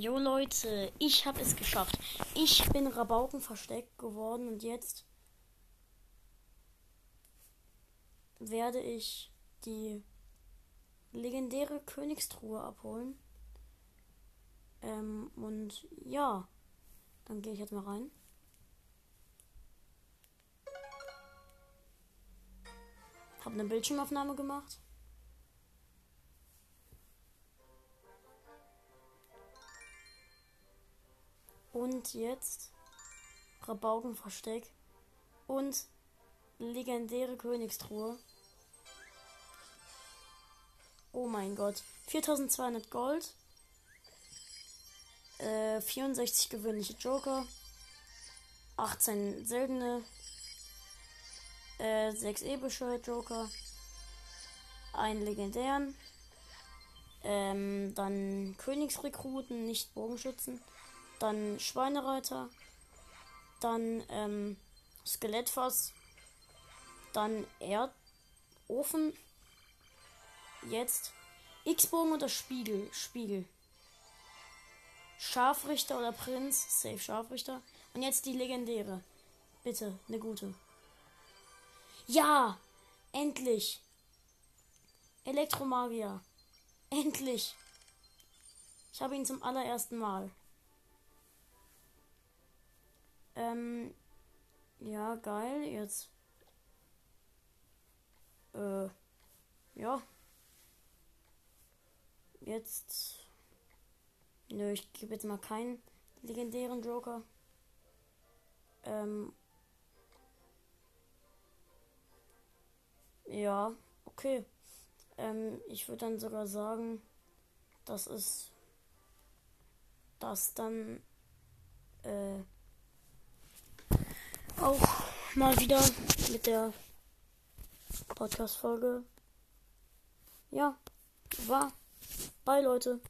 Jo Leute, ich habe es geschafft. Ich bin Rabauken versteckt geworden und jetzt werde ich die legendäre Königstruhe abholen. Ähm, und ja, dann gehe ich jetzt mal rein. Habe eine Bildschirmaufnahme gemacht. Und jetzt Rabaukenversteck und legendäre Königstruhe. Oh mein Gott. 4200 Gold. Äh, 64 gewöhnliche Joker. 18 seltene. Äh, 6 epische Joker. Einen legendären. Ähm, dann Königsrekruten, nicht Bogenschützen dann Schweinereiter, dann ähm, Skelettfass, dann Erdofen, jetzt X-Bogen oder Spiegel, Spiegel. Scharfrichter oder Prinz, safe Scharfrichter. Und jetzt die legendäre. Bitte, eine gute. Ja! Endlich! Elektromagier. Endlich! Ich habe ihn zum allerersten Mal. Ähm, ja, geil. Jetzt. Äh, ja. Jetzt. Nö, ich gebe jetzt mal keinen legendären Joker. Ähm. Ja, okay. Ähm, ich würde dann sogar sagen, dass es das dann äh, auch mal wieder mit der Podcast-Folge. Ja, war. Bye, Leute.